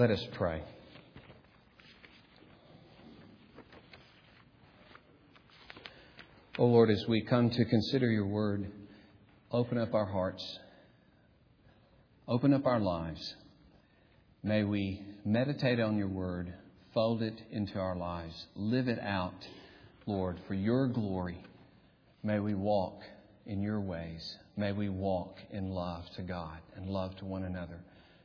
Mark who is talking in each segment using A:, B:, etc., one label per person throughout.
A: Let us pray. O oh Lord, as we come to consider your word, open up our hearts, open up our lives. May we meditate on your word, fold it into our lives, live it out, Lord, for your glory. May we walk in your ways. May we walk in love to God and love to one another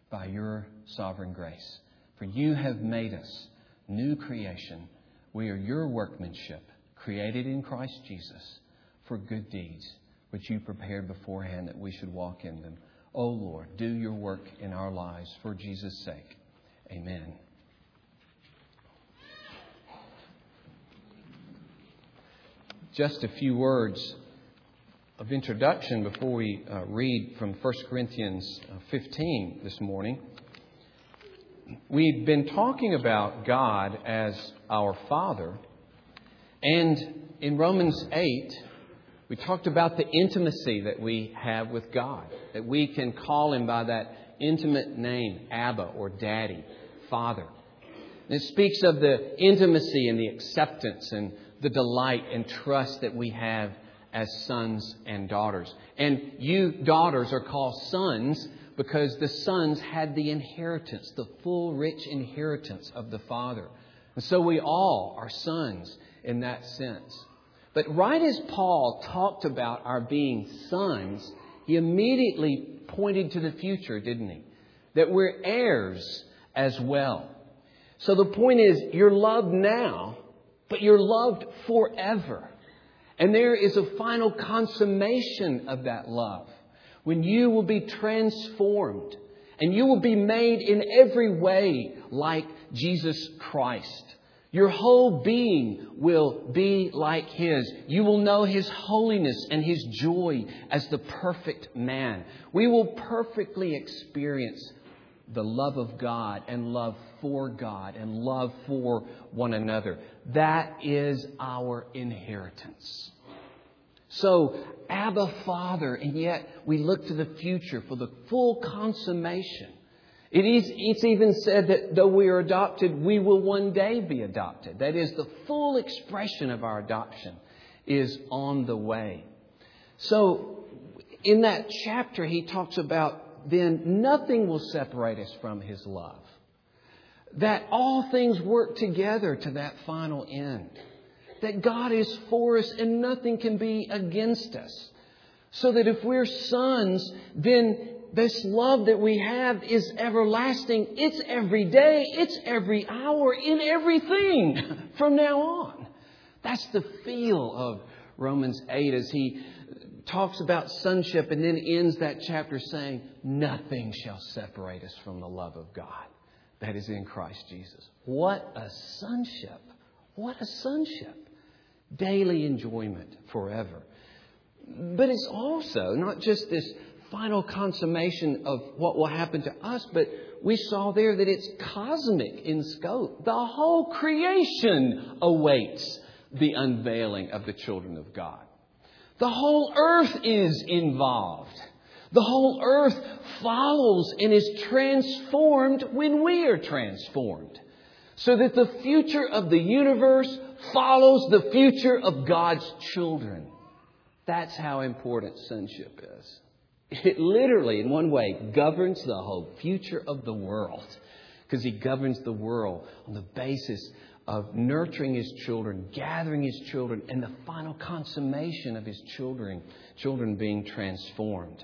A: by your sovereign grace. For you have made us new creation. We are your workmanship, created in Christ Jesus for good deeds, which you prepared beforehand that we should walk in them. O oh Lord, do your work in our lives for Jesus' sake. Amen. Just a few words of introduction before we uh, read from 1 Corinthians uh, 15 this morning. We've been talking about God as our Father, and in Romans 8, we talked about the intimacy that we have with God, that we can call Him by that intimate name, Abba or Daddy, Father. And it speaks of the intimacy and the acceptance and the delight and trust that we have as sons and daughters. And you daughters are called sons because the sons had the inheritance, the full, rich inheritance of the Father. And so we all are sons in that sense. But right as Paul talked about our being sons, he immediately pointed to the future, didn't he? That we're heirs as well. So the point is, you're loved now, but you're loved forever. And there is a final consummation of that love when you will be transformed and you will be made in every way like Jesus Christ. Your whole being will be like His. You will know His holiness and His joy as the perfect man. We will perfectly experience the love of God and love for God and love for one another. That is our inheritance. So, Abba Father, and yet we look to the future for the full consummation. It is, it's even said that though we are adopted, we will one day be adopted. That is, the full expression of our adoption is on the way. So, in that chapter, he talks about then nothing will separate us from his love that all things work together to that final end. That God is for us and nothing can be against us. So that if we're sons, then this love that we have is everlasting. It's every day, it's every hour, in everything from now on. That's the feel of Romans 8 as he talks about sonship and then ends that chapter saying, Nothing shall separate us from the love of God that is in Christ Jesus. What a sonship! What a sonship! Daily enjoyment forever. But it's also not just this final consummation of what will happen to us, but we saw there that it's cosmic in scope. The whole creation awaits the unveiling of the children of God. The whole earth is involved. The whole earth follows and is transformed when we are transformed. So that the future of the universe follows the future of God's children. That's how important sonship is. It literally, in one way, governs the whole future of the world. Because He governs the world on the basis of nurturing His children, gathering His children, and the final consummation of His children, children being transformed.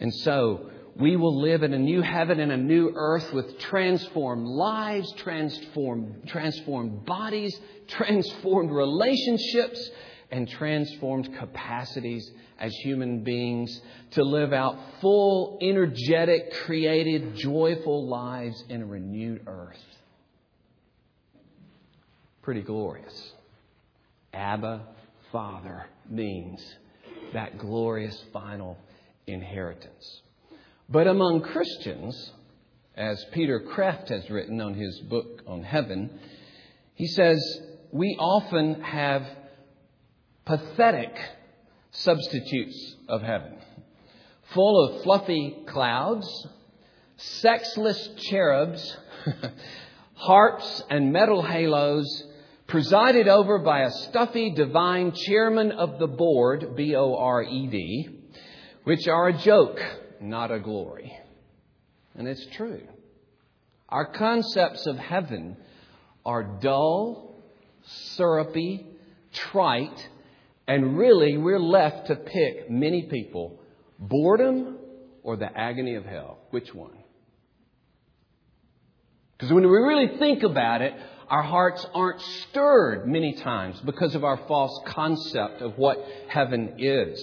A: And so we will live in a new heaven and a new earth with transformed lives, transformed, transformed bodies, transformed relationships, and transformed capacities as human beings to live out full, energetic, creative, joyful lives in a renewed earth. Pretty glorious. Abba, Father means that glorious final inheritance. But among Christians, as Peter Kreeft has written on his book on heaven, he says, we often have pathetic substitutes of heaven, full of fluffy clouds, sexless cherubs, harps and metal halos, presided over by a stuffy divine chairman of the board, B O R E D, which are a joke, not a glory. And it's true. Our concepts of heaven are dull, syrupy, trite, and really we're left to pick many people boredom or the agony of hell. Which one? Because when we really think about it, our hearts aren't stirred many times because of our false concept of what heaven is.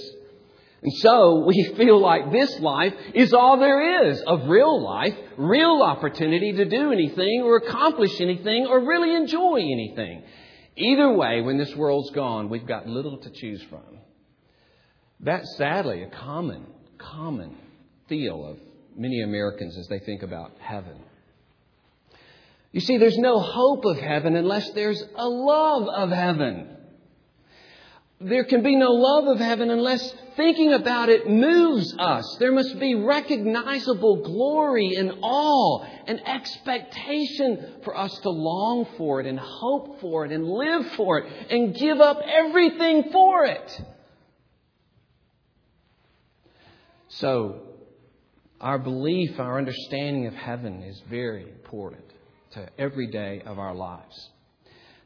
A: And so we feel like this life is all there is of real life, real opportunity to do anything or accomplish anything or really enjoy anything. Either way, when this world's gone, we've got little to choose from. That's sadly a common, common feel of many Americans as they think about heaven. You see, there's no hope of heaven unless there's a love of heaven. There can be no love of heaven unless thinking about it moves us. There must be recognizable glory and awe and expectation for us to long for it and hope for it and live for it and give up everything for it. So, our belief, our understanding of heaven is very important to every day of our lives.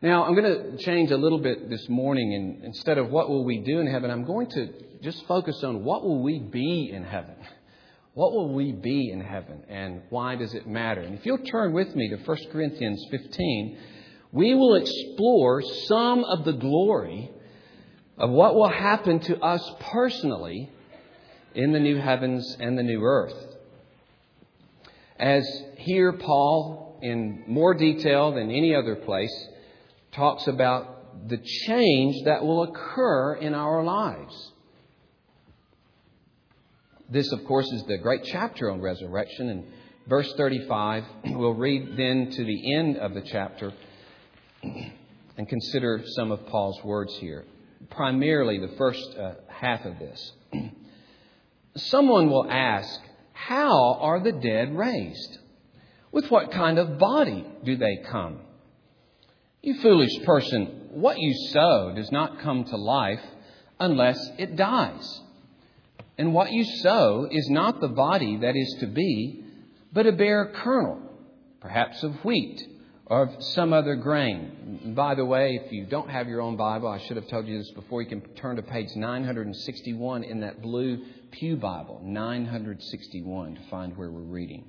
A: Now, I'm going to change a little bit this morning, and instead of what will we do in heaven, I'm going to just focus on what will we be in heaven. What will we be in heaven, and why does it matter? And if you'll turn with me to 1 Corinthians 15, we will explore some of the glory of what will happen to us personally in the new heavens and the new earth. As here, Paul in more detail than any other place, talks about the change that will occur in our lives. This, of course, is the great chapter on resurrection. And verse 35, we'll read then to the end of the chapter and consider some of Paul's words here. Primarily, the first uh, half of this. Someone will ask, How are the dead raised? With what kind of body do they come? You foolish person, what you sow does not come to life unless it dies. And what you sow is not the body that is to be, but a bare kernel, perhaps of wheat or of some other grain. By the way, if you don't have your own Bible, I should have told you this before, you can turn to page 961 in that blue Pew Bible, 961, to find where we're reading.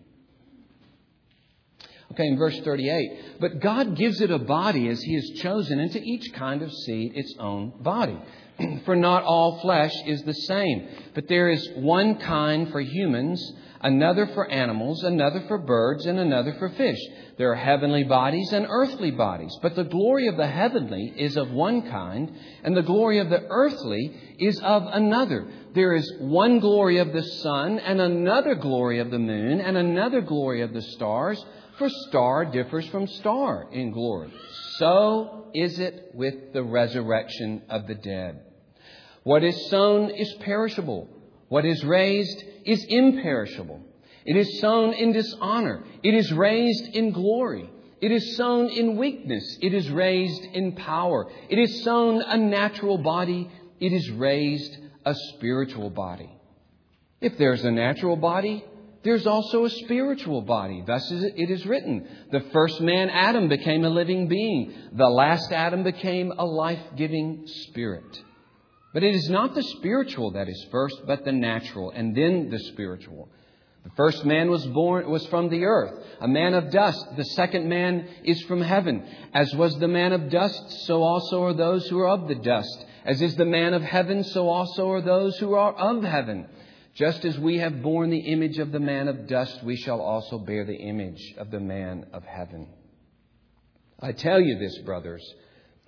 A: Okay, in verse 38, but God gives it a body as He has chosen, and to each kind of seed its own body. for not all flesh is the same, but there is one kind for humans, another for animals, another for birds, and another for fish. There are heavenly bodies and earthly bodies, but the glory of the heavenly is of one kind, and the glory of the earthly is of another. There is one glory of the sun, and another glory of the moon, and another glory of the stars for star differs from star in glory. So is it with the resurrection of the dead. What is sown is perishable. What is raised is imperishable. It is sown in dishonor. It is raised in glory. It is sown in weakness. It is raised in power. It is sown a natural body. It is raised a spiritual body. If there's a natural body, there's also a spiritual body. Thus it is written. The first man, Adam, became a living being. The last Adam became a life giving spirit. But it is not the spiritual that is first, but the natural, and then the spiritual. The first man was born was from the earth, a man of dust. The second man is from heaven. As was the man of dust, so also are those who are of the dust. As is the man of heaven, so also are those who are of heaven. Just as we have borne the image of the man of dust, we shall also bear the image of the man of heaven. I tell you this, brothers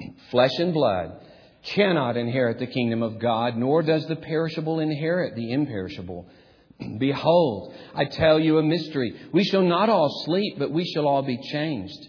A: flesh and blood cannot inherit the kingdom of God, nor does the perishable inherit the imperishable. Behold, I tell you a mystery. We shall not all sleep, but we shall all be changed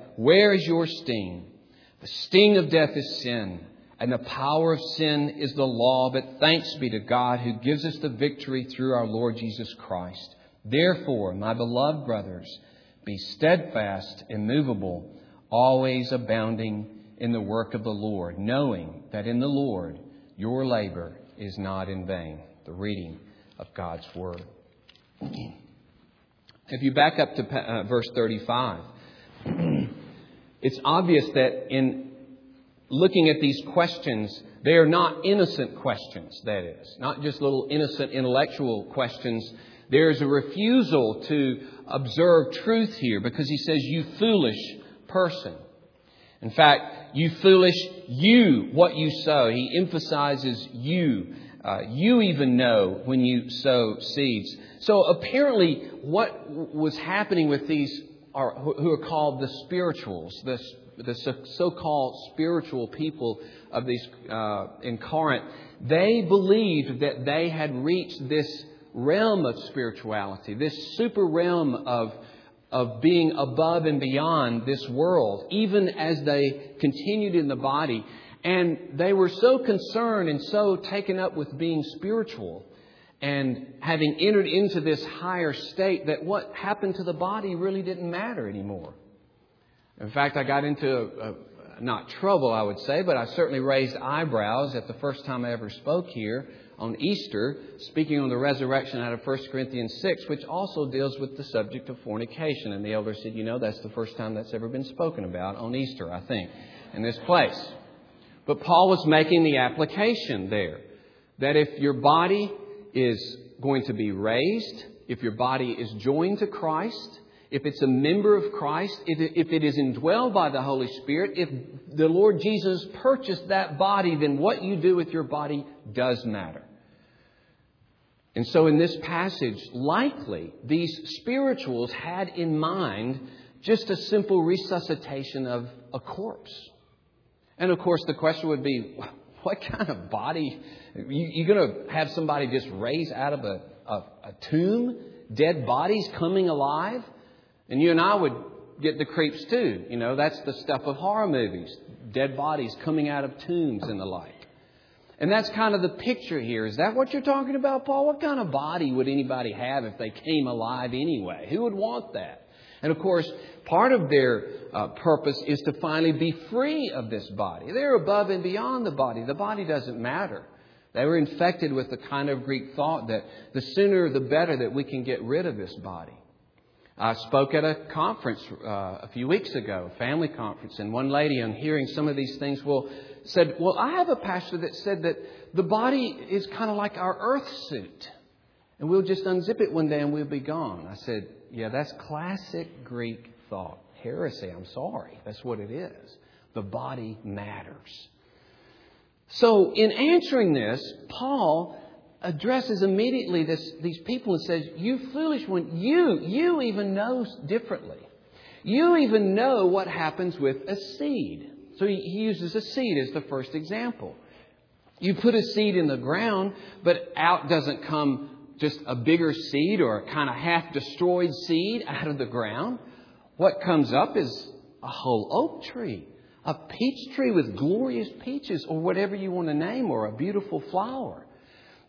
A: where is your sting? The sting of death is sin, and the power of sin is the law. But thanks be to God who gives us the victory through our Lord Jesus Christ. Therefore, my beloved brothers, be steadfast, immovable, always abounding in the work of the Lord, knowing that in the Lord your labor is not in vain. The reading of God's Word. If you back up to uh, verse 35, it's obvious that in looking at these questions, they are not innocent questions, that is, not just little innocent intellectual questions. There's a refusal to observe truth here because he says, You foolish person. In fact, you foolish, you, what you sow. He emphasizes you. Uh, you even know when you sow seeds. So apparently, what was happening with these are, who are called the spirituals, the, the so-called spiritual people of these uh, in Corinth, they believed that they had reached this realm of spirituality, this super realm of of being above and beyond this world, even as they continued in the body. And they were so concerned and so taken up with being spiritual and having entered into this higher state that what happened to the body really didn't matter anymore. In fact, I got into a, a, not trouble, I would say, but I certainly raised eyebrows at the first time I ever spoke here on Easter, speaking on the resurrection out of 1 Corinthians 6, which also deals with the subject of fornication. And the elder said, You know, that's the first time that's ever been spoken about on Easter, I think, in this place. But Paul was making the application there that if your body is going to be raised, if your body is joined to Christ, if it's a member of Christ, if it is indwelled by the Holy Spirit, if the Lord Jesus purchased that body, then what you do with your body does matter. And so in this passage, likely these spirituals had in mind just a simple resuscitation of a corpse. And of course, the question would be what kind of body? You, are going to have somebody just raise out of a, a, a tomb, dead bodies coming alive? And you and I would get the creeps too. You know, that's the stuff of horror movies dead bodies coming out of tombs and the like. And that's kind of the picture here. Is that what you're talking about, Paul? What kind of body would anybody have if they came alive anyway? Who would want that? And of course, part of their uh, purpose is to finally be free of this body. They're above and beyond the body. The body doesn't matter. They were infected with the kind of Greek thought that the sooner the better that we can get rid of this body. I spoke at a conference uh, a few weeks ago, a family conference, and one lady, on hearing some of these things, well, said, Well, I have a pastor that said that the body is kind of like our earth suit, and we'll just unzip it one day and we'll be gone. I said, Yeah, that's classic Greek thought. Heresy, I'm sorry. That's what it is. The body matters. So, in answering this, Paul addresses immediately this, these people and says, You foolish one, you, you even know differently. You even know what happens with a seed. So he, he uses a seed as the first example. You put a seed in the ground, but out doesn't come just a bigger seed or a kind of half destroyed seed out of the ground. What comes up is a whole oak tree, a peach tree with glorious peaches, or whatever you want to name, or a beautiful flower.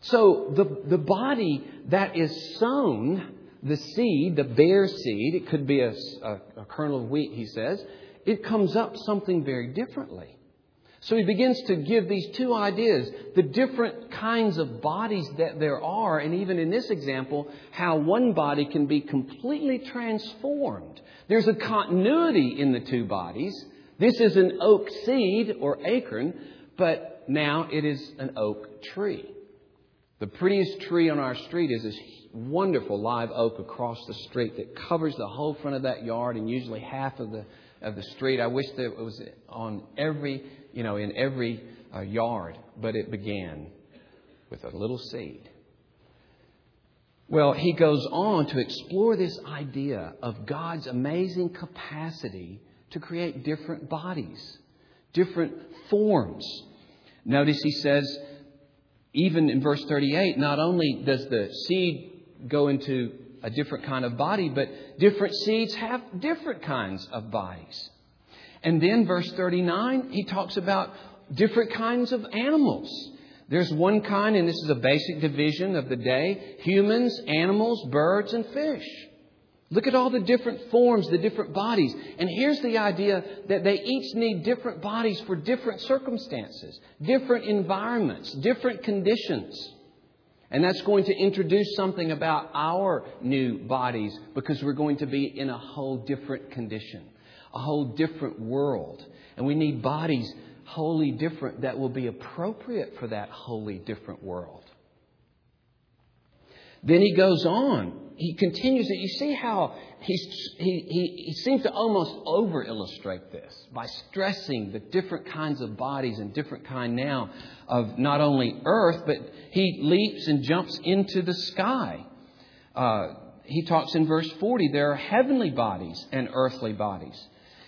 A: So the, the body that is sown, the seed, the bare seed, it could be a, a, a kernel of wheat, he says, it comes up something very differently. So he begins to give these two ideas the different kinds of bodies that there are, and even in this example, how one body can be completely transformed. There's a continuity in the two bodies. This is an oak seed or acorn, but now it is an oak tree. The prettiest tree on our street is this wonderful live oak across the street that covers the whole front of that yard and usually half of the of the street. I wish that it was on every, you know, in every uh, yard, but it began with a little seed. Well, he goes on to explore this idea of God's amazing capacity to create different bodies, different forms. Notice he says, even in verse 38, not only does the seed go into a different kind of body, but different seeds have different kinds of bodies. And then verse 39, he talks about different kinds of animals. There's one kind, and this is a basic division of the day humans, animals, birds, and fish. Look at all the different forms, the different bodies. And here's the idea that they each need different bodies for different circumstances, different environments, different conditions. And that's going to introduce something about our new bodies because we're going to be in a whole different condition, a whole different world. And we need bodies wholly different that will be appropriate for that wholly different world. Then he goes on. He continues it. You see how he, he, he seems to almost over illustrate this by stressing the different kinds of bodies and different kind now of not only earth, but he leaps and jumps into the sky. Uh, he talks in verse 40 there are heavenly bodies and earthly bodies.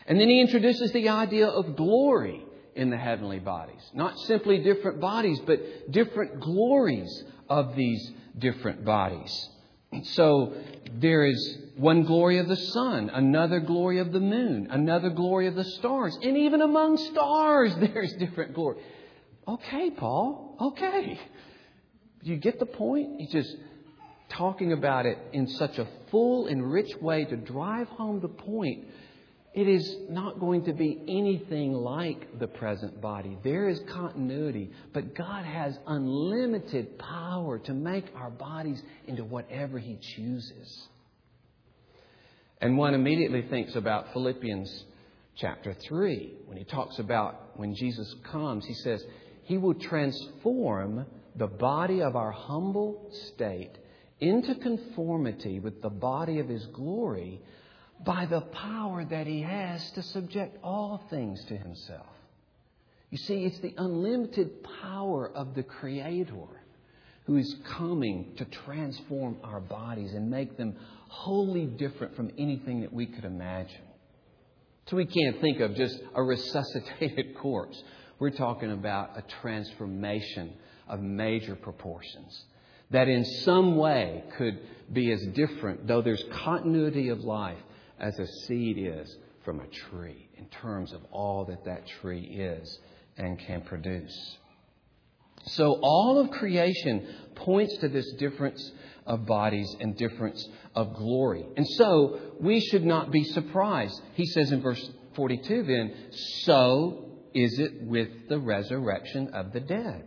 A: And then he introduces the idea of glory in the heavenly bodies. Not simply different bodies, but different glories of these different bodies. So there is one glory of the sun, another glory of the moon, another glory of the stars, and even among stars there's different glory. Okay, Paul, okay. You get the point? He's just talking about it in such a full and rich way to drive home the point it is not going to be anything like the present body. There is continuity, but God has unlimited power to make our bodies into whatever He chooses. And one immediately thinks about Philippians chapter 3 when he talks about when Jesus comes, he says, He will transform the body of our humble state into conformity with the body of His glory by the power that he has to subject all things to himself. You see, it's the unlimited power of the Creator who is coming to transform our bodies and make them wholly different from anything that we could imagine. So we can't think of just a resuscitated corpse. We're talking about a transformation of major proportions that in some way could be as different, though there's continuity of life, as a seed is from a tree in terms of all that that tree is and can produce. So all of creation points to this difference of bodies and difference of glory. And so we should not be surprised. He says in verse 42 then, so is it with the resurrection of the dead.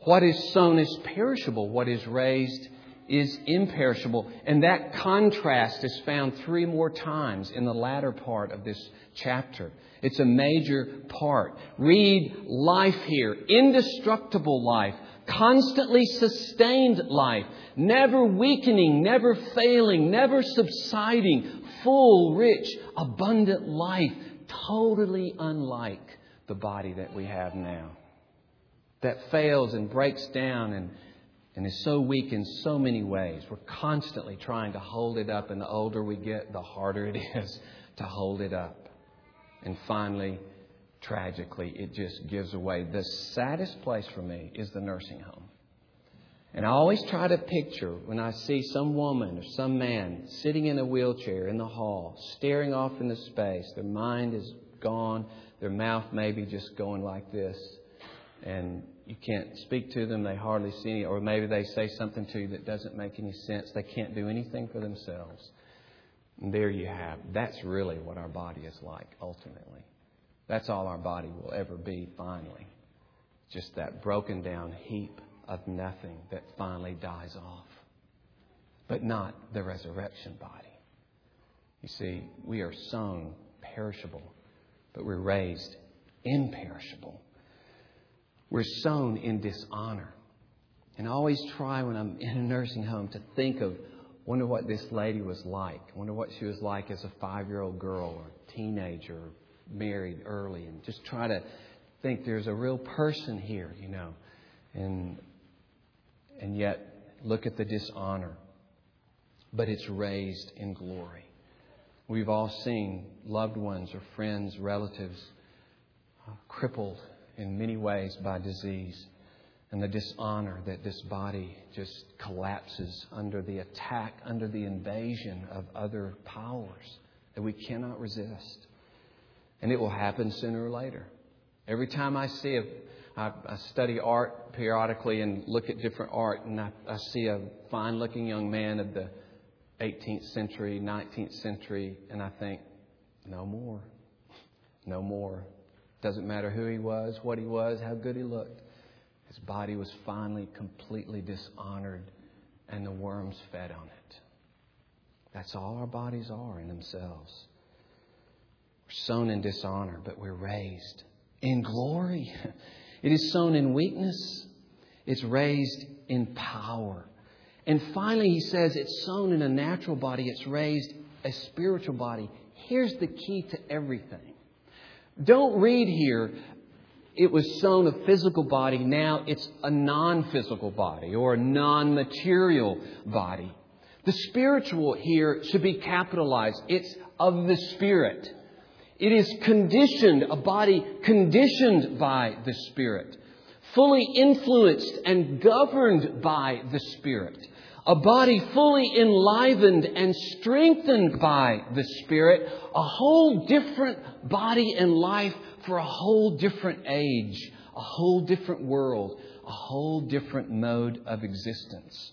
A: What is sown is perishable, what is raised is imperishable. And that contrast is found three more times in the latter part of this chapter. It's a major part. Read life here indestructible life, constantly sustained life, never weakening, never failing, never subsiding, full, rich, abundant life, totally unlike the body that we have now. That fails and breaks down and and is so weak in so many ways. We're constantly trying to hold it up, and the older we get, the harder it is to hold it up. And finally, tragically, it just gives away. The saddest place for me is the nursing home. And I always try to picture when I see some woman or some man sitting in a wheelchair in the hall, staring off into space, their mind is gone, their mouth maybe just going like this, and you can't speak to them, they hardly see any, or maybe they say something to you that doesn't make any sense. They can't do anything for themselves. And there you have. That's really what our body is like, ultimately. That's all our body will ever be, finally. Just that broken down heap of nothing that finally dies off. But not the resurrection body. You see, we are sown perishable, but we're raised imperishable we're sown in dishonor. And I always try when I'm in a nursing home to think of, wonder what this lady was like. Wonder what she was like as a five year old girl or teenager, or married early, and just try to think there's a real person here, you know. And, and yet, look at the dishonor but it's raised in glory. We've all seen loved ones or friends, relatives uh, crippled in many ways by disease and the dishonor that this body just collapses under the attack, under the invasion of other powers that we cannot resist. And it will happen sooner or later. Every time I see a, I, I study art periodically and look at different art, and I, I see a fine looking young man of the 18th century, 19th century, and I think, no more. No more. Doesn't matter who he was, what he was, how good he looked. His body was finally completely dishonored, and the worms fed on it. That's all our bodies are in themselves. We're sown in dishonor, but we're raised in glory. It is sown in weakness, it's raised in power. And finally, he says it's sown in a natural body, it's raised a spiritual body. Here's the key to everything. Don't read here, it was sown a physical body, now it's a non physical body or a non material body. The spiritual here should be capitalized. It's of the Spirit. It is conditioned, a body conditioned by the Spirit, fully influenced and governed by the Spirit. A body fully enlivened and strengthened by the Spirit. A whole different body and life for a whole different age, a whole different world, a whole different mode of existence.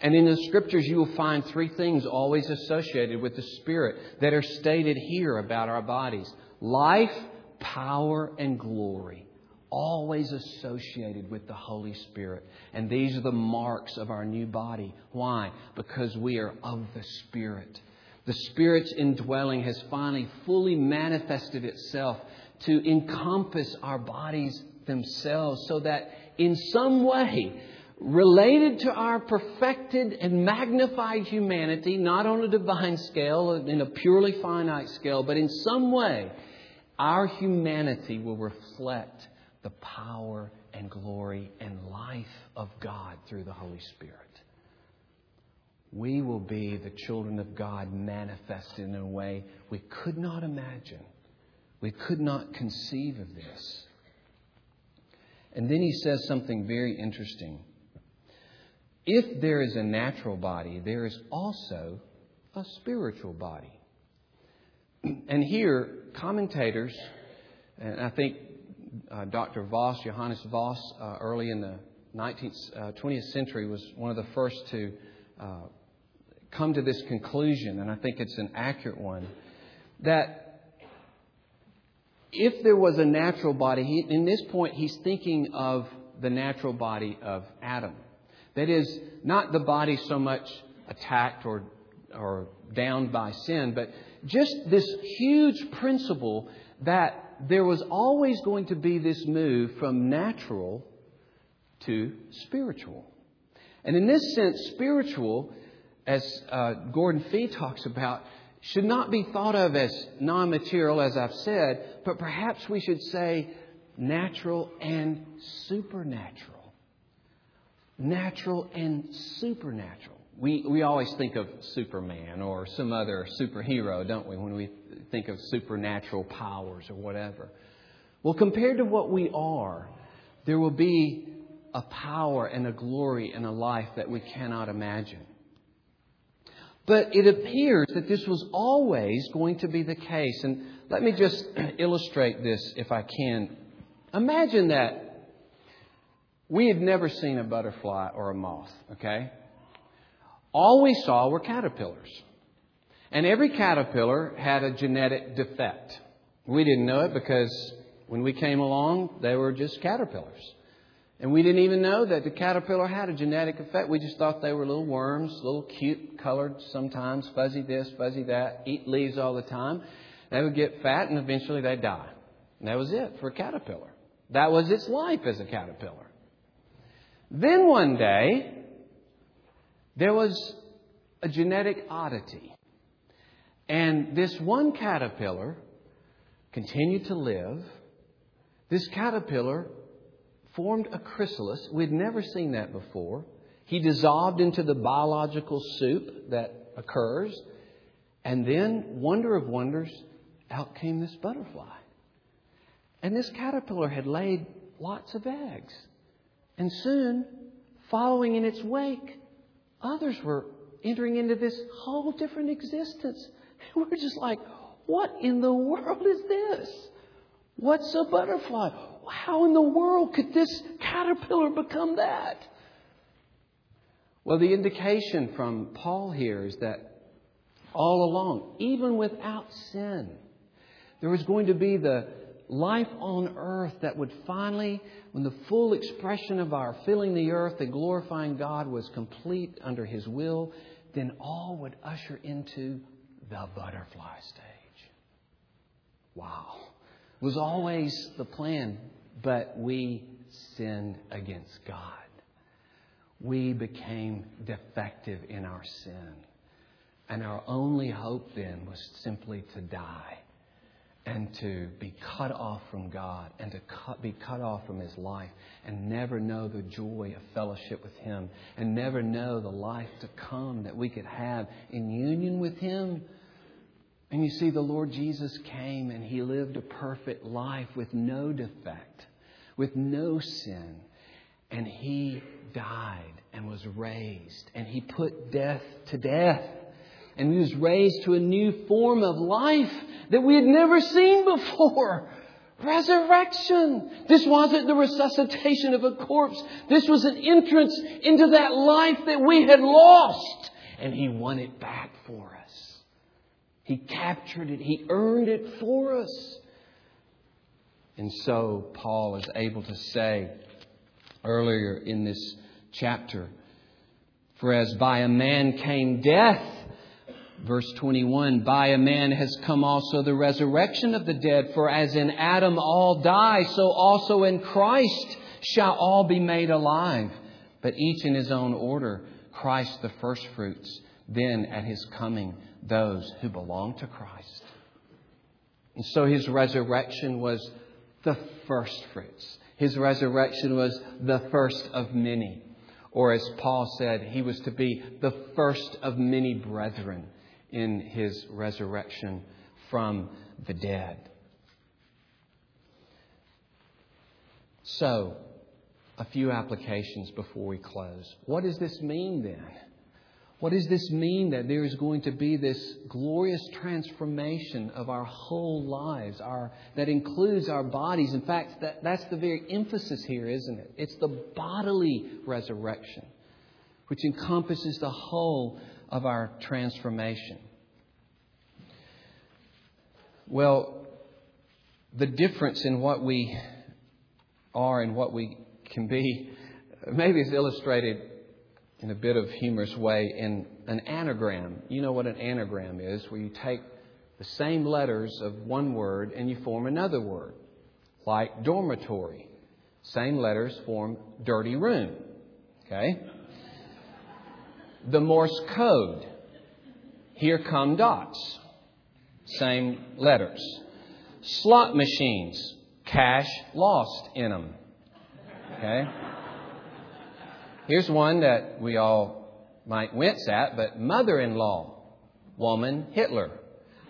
A: And in the scriptures, you will find three things always associated with the Spirit that are stated here about our bodies life, power, and glory. Always associated with the Holy Spirit. And these are the marks of our new body. Why? Because we are of the Spirit. The Spirit's indwelling has finally fully manifested itself to encompass our bodies themselves so that in some way related to our perfected and magnified humanity, not on a divine scale, in a purely finite scale, but in some way, our humanity will reflect the power and glory and life of God through the Holy Spirit. We will be the children of God manifested in a way we could not imagine. We could not conceive of this. And then he says something very interesting. If there is a natural body, there is also a spiritual body. And here, commentators, and I think uh, Dr. Vos, Johannes Vos, uh, early in the 19th, uh, 20th century, was one of the first to uh, come to this conclusion, and I think it's an accurate one, that if there was a natural body, he, in this point, he's thinking of the natural body of Adam. That is, not the body so much attacked or, or downed by sin, but just this huge principle that there was always going to be this move from natural to spiritual. And in this sense, spiritual, as uh, Gordon Fee talks about, should not be thought of as non material, as I've said, but perhaps we should say natural and supernatural natural and supernatural. We, we always think of Superman or some other superhero, don't we, when we think of supernatural powers or whatever. Well, compared to what we are, there will be a power and a glory and a life that we cannot imagine. But it appears that this was always going to be the case. And let me just illustrate this if I can. Imagine that we had never seen a butterfly or a moth, okay? All we saw were caterpillars. And every caterpillar had a genetic defect. We didn't know it because when we came along, they were just caterpillars. And we didn't even know that the caterpillar had a genetic effect. We just thought they were little worms, little cute colored sometimes, fuzzy this, fuzzy that, eat leaves all the time. They would get fat and eventually they'd die. And that was it for a caterpillar. That was its life as a caterpillar. Then one day, there was a genetic oddity. And this one caterpillar continued to live. This caterpillar formed a chrysalis. We'd never seen that before. He dissolved into the biological soup that occurs. And then, wonder of wonders, out came this butterfly. And this caterpillar had laid lots of eggs. And soon, following in its wake, others were entering into this whole different existence. And we're just like, what in the world is this? What's a butterfly? How in the world could this caterpillar become that? Well, the indication from Paul here is that all along, even without sin, there was going to be the life on earth that would finally, when the full expression of our filling the earth and glorifying God was complete under His will, then all would usher into the butterfly stage. Wow. It was always the plan, but we sinned against God. We became defective in our sin. And our only hope then was simply to die and to be cut off from God and to cut, be cut off from His life and never know the joy of fellowship with Him and never know the life to come that we could have in union with Him. And you see, the Lord Jesus came and He lived a perfect life with no defect, with no sin. And He died and was raised. And He put death to death and he was raised to a new form of life that we had never seen before. Resurrection. This wasn't the resuscitation of a corpse. This was an entrance into that life that we had lost. And he won it back for us. He captured it. He earned it for us. And so Paul is able to say earlier in this chapter, For as by a man came death, Verse 21 By a man has come also the resurrection of the dead, for as in Adam all die, so also in Christ shall all be made alive, but each in his own order. Christ the firstfruits, then at his coming, those who belong to Christ. And so his resurrection was the firstfruits. His resurrection was the first of many. Or as Paul said, he was to be the first of many brethren in his resurrection from the dead. So, a few applications before we close. What does this mean then? What does this mean that there is going to be this glorious transformation of our whole lives, our, that includes our bodies? In fact, that, that's the very emphasis here, isn't it? It's the bodily resurrection, which encompasses the whole of our transformation? Well, the difference in what we are and what we can be maybe is illustrated in a bit of humorous way in an anagram. You know what an anagram is, where you take the same letters of one word and you form another word, like dormitory. Same letters form dirty room. Okay? The Morse code. Here come dots. Same letters. Slot machines. Cash lost in them. Okay? Here's one that we all might wince at, but mother in law, woman Hitler.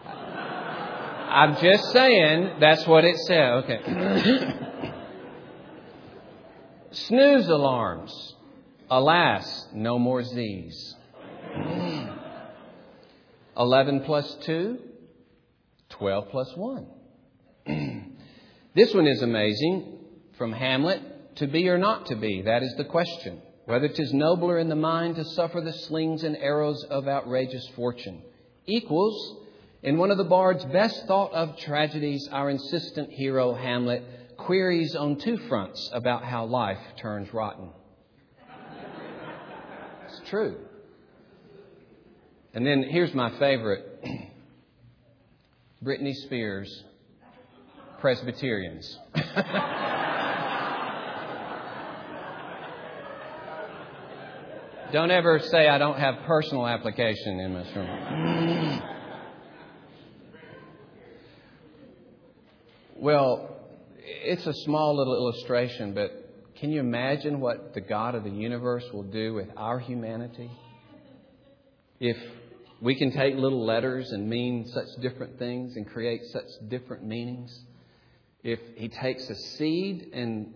A: I'm just saying that's what it said. Okay. Snooze alarms. Alas, no more Z's. 11 plus 2, 12 plus 1. this one is amazing. From Hamlet, to be or not to be, that is the question. Whether 'tis nobler in the mind to suffer the slings and arrows of outrageous fortune. Equals, in one of the bard's best thought of tragedies, our insistent hero, Hamlet, queries on two fronts about how life turns rotten true. And then here's my favorite Britney Spears, Presbyterians. don't ever say I don't have personal application in my sermon. well, it's a small little illustration, but can you imagine what the God of the universe will do with our humanity? If we can take little letters and mean such different things and create such different meanings. If He takes a seed and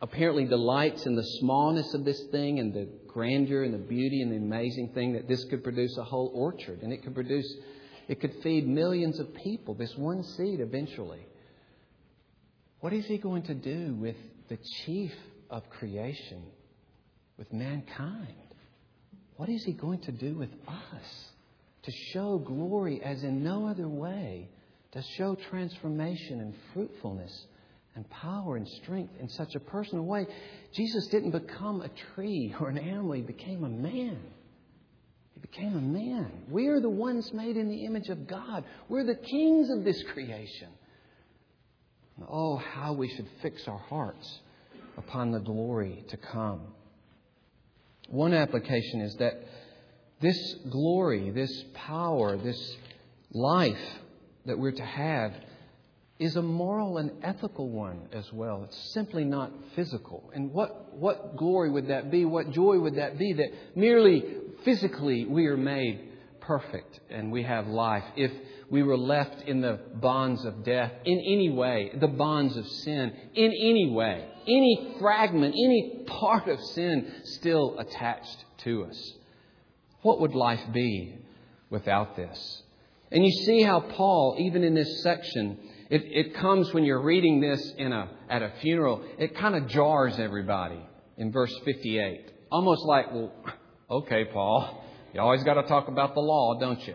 A: apparently delights in the smallness of this thing and the grandeur and the beauty and the amazing thing that this could produce a whole orchard and it could produce, it could feed millions of people, this one seed eventually. What is He going to do with the chief of creation, with mankind? What is He going to do with us? To show glory as in no other way, to show transformation and fruitfulness and power and strength in such a personal way. Jesus didn't become a tree or an animal, He became a man. He became a man. We are the ones made in the image of God. We're the kings of this creation. Oh, how we should fix our hearts upon the glory to come. One application is that this glory, this power, this life that we're to have is a moral and ethical one as well. It's simply not physical. And what, what glory would that be? What joy would that be that merely physically we are made perfect and we have life? If we were left in the bonds of death in any way, the bonds of sin in any way, any fragment, any part of sin still attached to us. What would life be without this? And you see how Paul, even in this section, it, it comes when you're reading this in a, at a funeral, it kind of jars everybody in verse 58. Almost like, well, okay, Paul, you always got to talk about the law, don't you?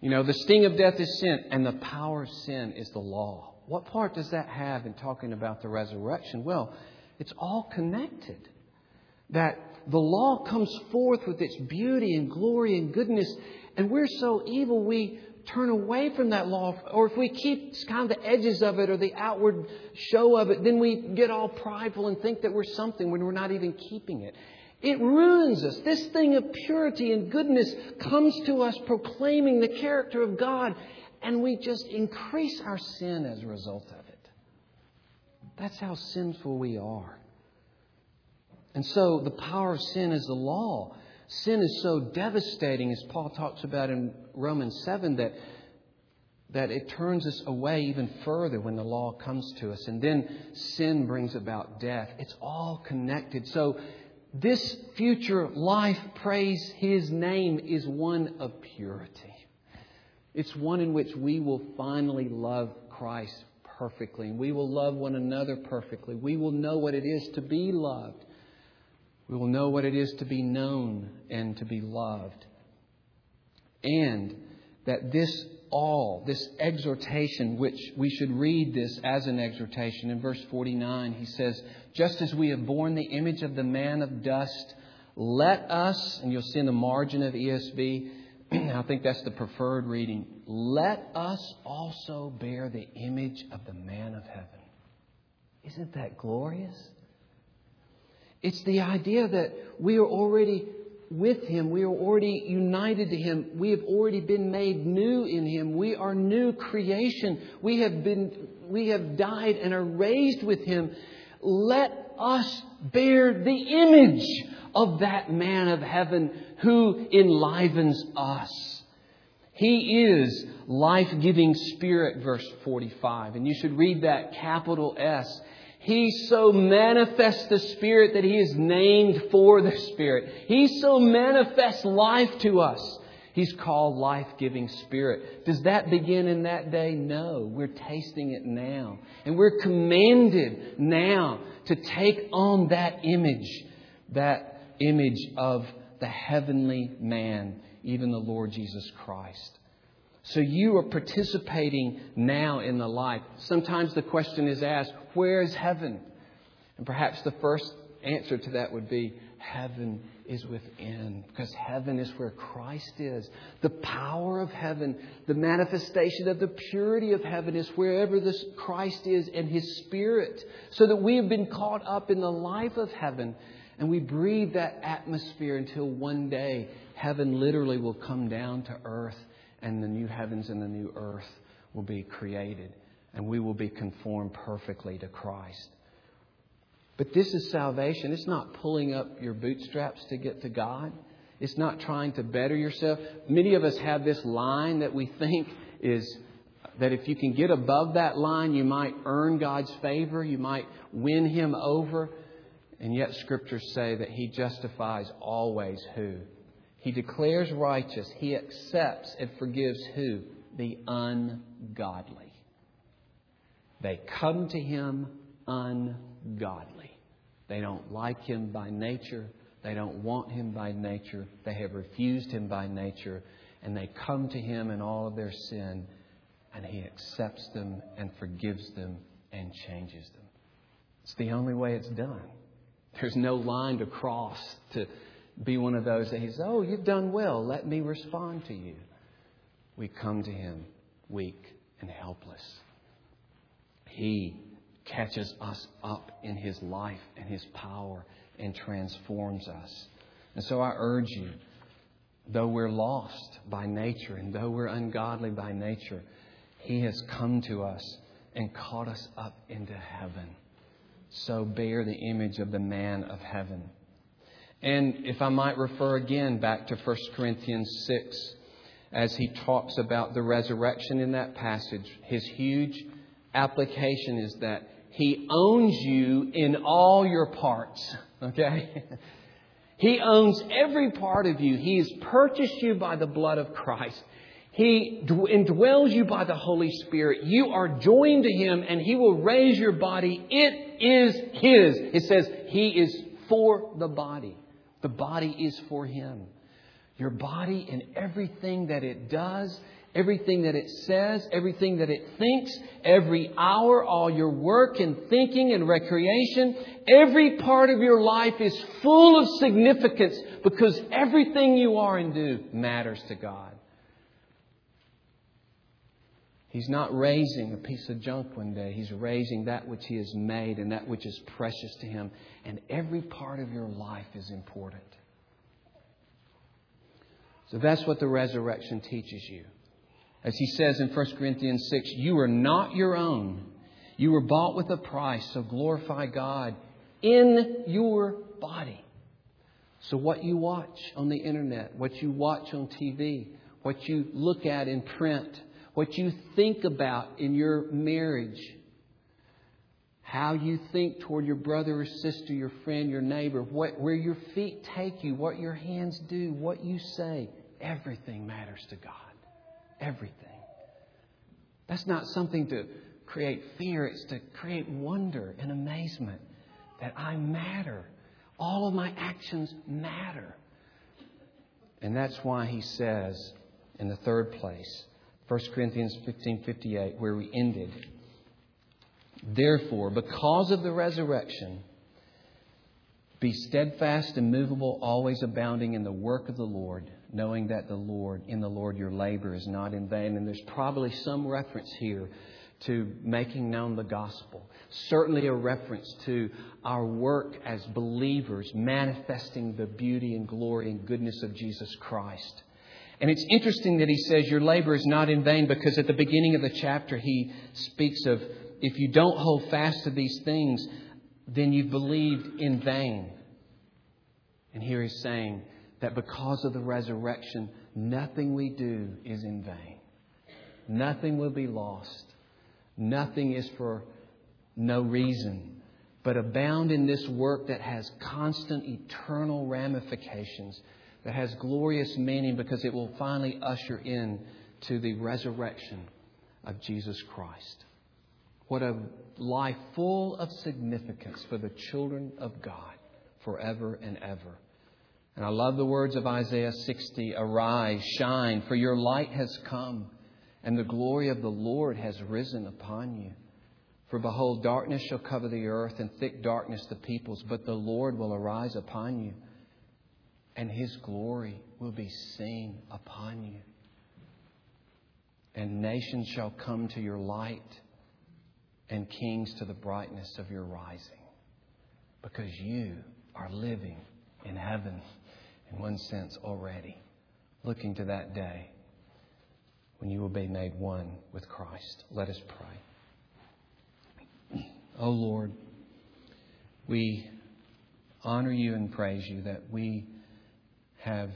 A: You know, the sting of death is sin, and the power of sin is the law. What part does that have in talking about the resurrection? Well, it's all connected. That the law comes forth with its beauty and glory and goodness, and we're so evil we turn away from that law, or if we keep kind of the edges of it or the outward show of it, then we get all prideful and think that we're something when we're not even keeping it. It ruins us. This thing of purity and goodness comes to us proclaiming the character of God, and we just increase our sin as a result of it. That's how sinful we are. And so the power of sin is the law. Sin is so devastating, as Paul talks about in Romans 7, that, that it turns us away even further when the law comes to us. And then sin brings about death. It's all connected. So this future life, praise His name, is one of purity. It's one in which we will finally love Christ perfectly, and we will love one another perfectly. We will know what it is to be loved. We will know what it is to be known and to be loved. And that this all, this exhortation, which we should read this as an exhortation. In verse 49, he says, Just as we have borne the image of the man of dust, let us, and you'll see in the margin of ESV, I think that's the preferred reading, let us also bear the image of the man of heaven. Isn't that glorious? It's the idea that we are already with Him. We are already united to Him. We have already been made new in Him. We are new creation. We have been, we have died and are raised with Him. Let us bear the image of that man of heaven who enlivens us. He is life giving spirit, verse 45. And you should read that capital S. He so manifests the Spirit that He is named for the Spirit. He so manifests life to us. He's called life giving Spirit. Does that begin in that day? No. We're tasting it now. And we're commanded now to take on that image, that image of the heavenly man, even the Lord Jesus Christ. So you are participating now in the life. Sometimes the question is asked, where is heaven? And perhaps the first answer to that would be, heaven is within, because heaven is where Christ is. The power of heaven, the manifestation of the purity of heaven is wherever this Christ is and His Spirit, so that we have been caught up in the life of heaven and we breathe that atmosphere until one day heaven literally will come down to earth and the new heavens and the new earth will be created, and we will be conformed perfectly to Christ. But this is salvation. It's not pulling up your bootstraps to get to God. It's not trying to better yourself. Many of us have this line that we think is that if you can get above that line, you might earn God's favor, you might win Him over. And yet, scriptures say that He justifies always who? He declares righteous. He accepts and forgives who? The ungodly. They come to Him ungodly. They don't like Him by nature. They don't want Him by nature. They have refused Him by nature. And they come to Him in all of their sin. And He accepts them and forgives them and changes them. It's the only way it's done. There's no line to cross to be one of those that He says, Oh, you've done well. Let me respond to you. We come to Him weak and helpless. He catches us up in His life and His power and transforms us. And so I urge you, though we're lost by nature and though we're ungodly by nature, He has come to us and caught us up into heaven. So bear the image of the man of heaven. And if I might refer again back to 1 Corinthians 6, as he talks about the resurrection in that passage, his huge application is that he owns you in all your parts. Okay? He owns every part of you. He has purchased you by the blood of Christ. He indwells you by the Holy Spirit. You are joined to Him and He will raise your body. It is His. It says He is for the body. The body is for Him. Your body and everything that it does everything that it says, everything that it thinks, every hour, all your work and thinking and recreation, every part of your life is full of significance because everything you are and do matters to God. He's not raising a piece of junk one day. He's raising that which He has made and that which is precious to Him. And every part of your life is important. So that's what the resurrection teaches you. As he says in 1 Corinthians 6, you are not your own. You were bought with a price, so glorify God in your body. So, what you watch on the internet, what you watch on TV, what you look at in print, what you think about in your marriage, how you think toward your brother or sister, your friend, your neighbor, what, where your feet take you, what your hands do, what you say, everything matters to God everything. That's not something to create fear, it's to create wonder and amazement that I matter. All of my actions matter. And that's why he says in the third place, 1 Corinthians 15:58 where we ended, therefore because of the resurrection be steadfast and movable always abounding in the work of the Lord knowing that the Lord, in the Lord, your labor is not in vain. And there's probably some reference here to making known the gospel. Certainly a reference to our work as believers, manifesting the beauty and glory and goodness of Jesus Christ. And it's interesting that he says your labor is not in vain because at the beginning of the chapter he speaks of if you don't hold fast to these things, then you've believed in vain. And here he's saying, that because of the resurrection, nothing we do is in vain. Nothing will be lost. Nothing is for no reason, but abound in this work that has constant eternal ramifications, that has glorious meaning because it will finally usher in to the resurrection of Jesus Christ. What a life full of significance for the children of God forever and ever. And I love the words of Isaiah 60 Arise, shine, for your light has come, and the glory of the Lord has risen upon you. For behold, darkness shall cover the earth, and thick darkness the peoples, but the Lord will arise upon you, and his glory will be seen upon you. And nations shall come to your light, and kings to the brightness of your rising, because you are living in heaven in one sense already, looking to that day when you will be made one with Christ. Let us pray. Oh Lord, we honor you and praise you that we have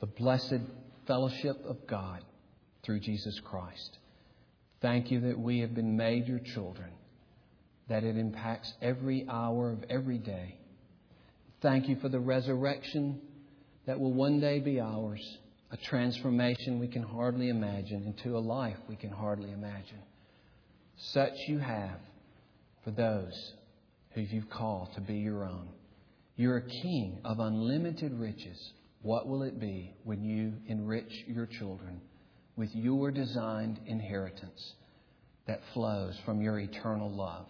A: the blessed fellowship of God through Jesus Christ. Thank you that we have been made your children, that it impacts every hour of every day. Thank you for the resurrection that will one day be ours, a transformation we can hardly imagine into a life we can hardly imagine. Such you have for those who you've called to be your own. You're a king of unlimited riches. What will it be when you enrich your children with your designed inheritance that flows from your eternal love?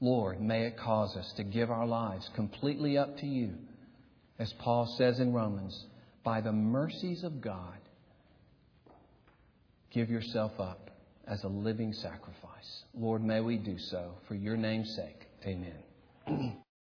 A: Lord, may it cause us to give our lives completely up to you. As Paul says in Romans, by the mercies of God, give yourself up as a living sacrifice. Lord, may we do so for your name's sake. Amen.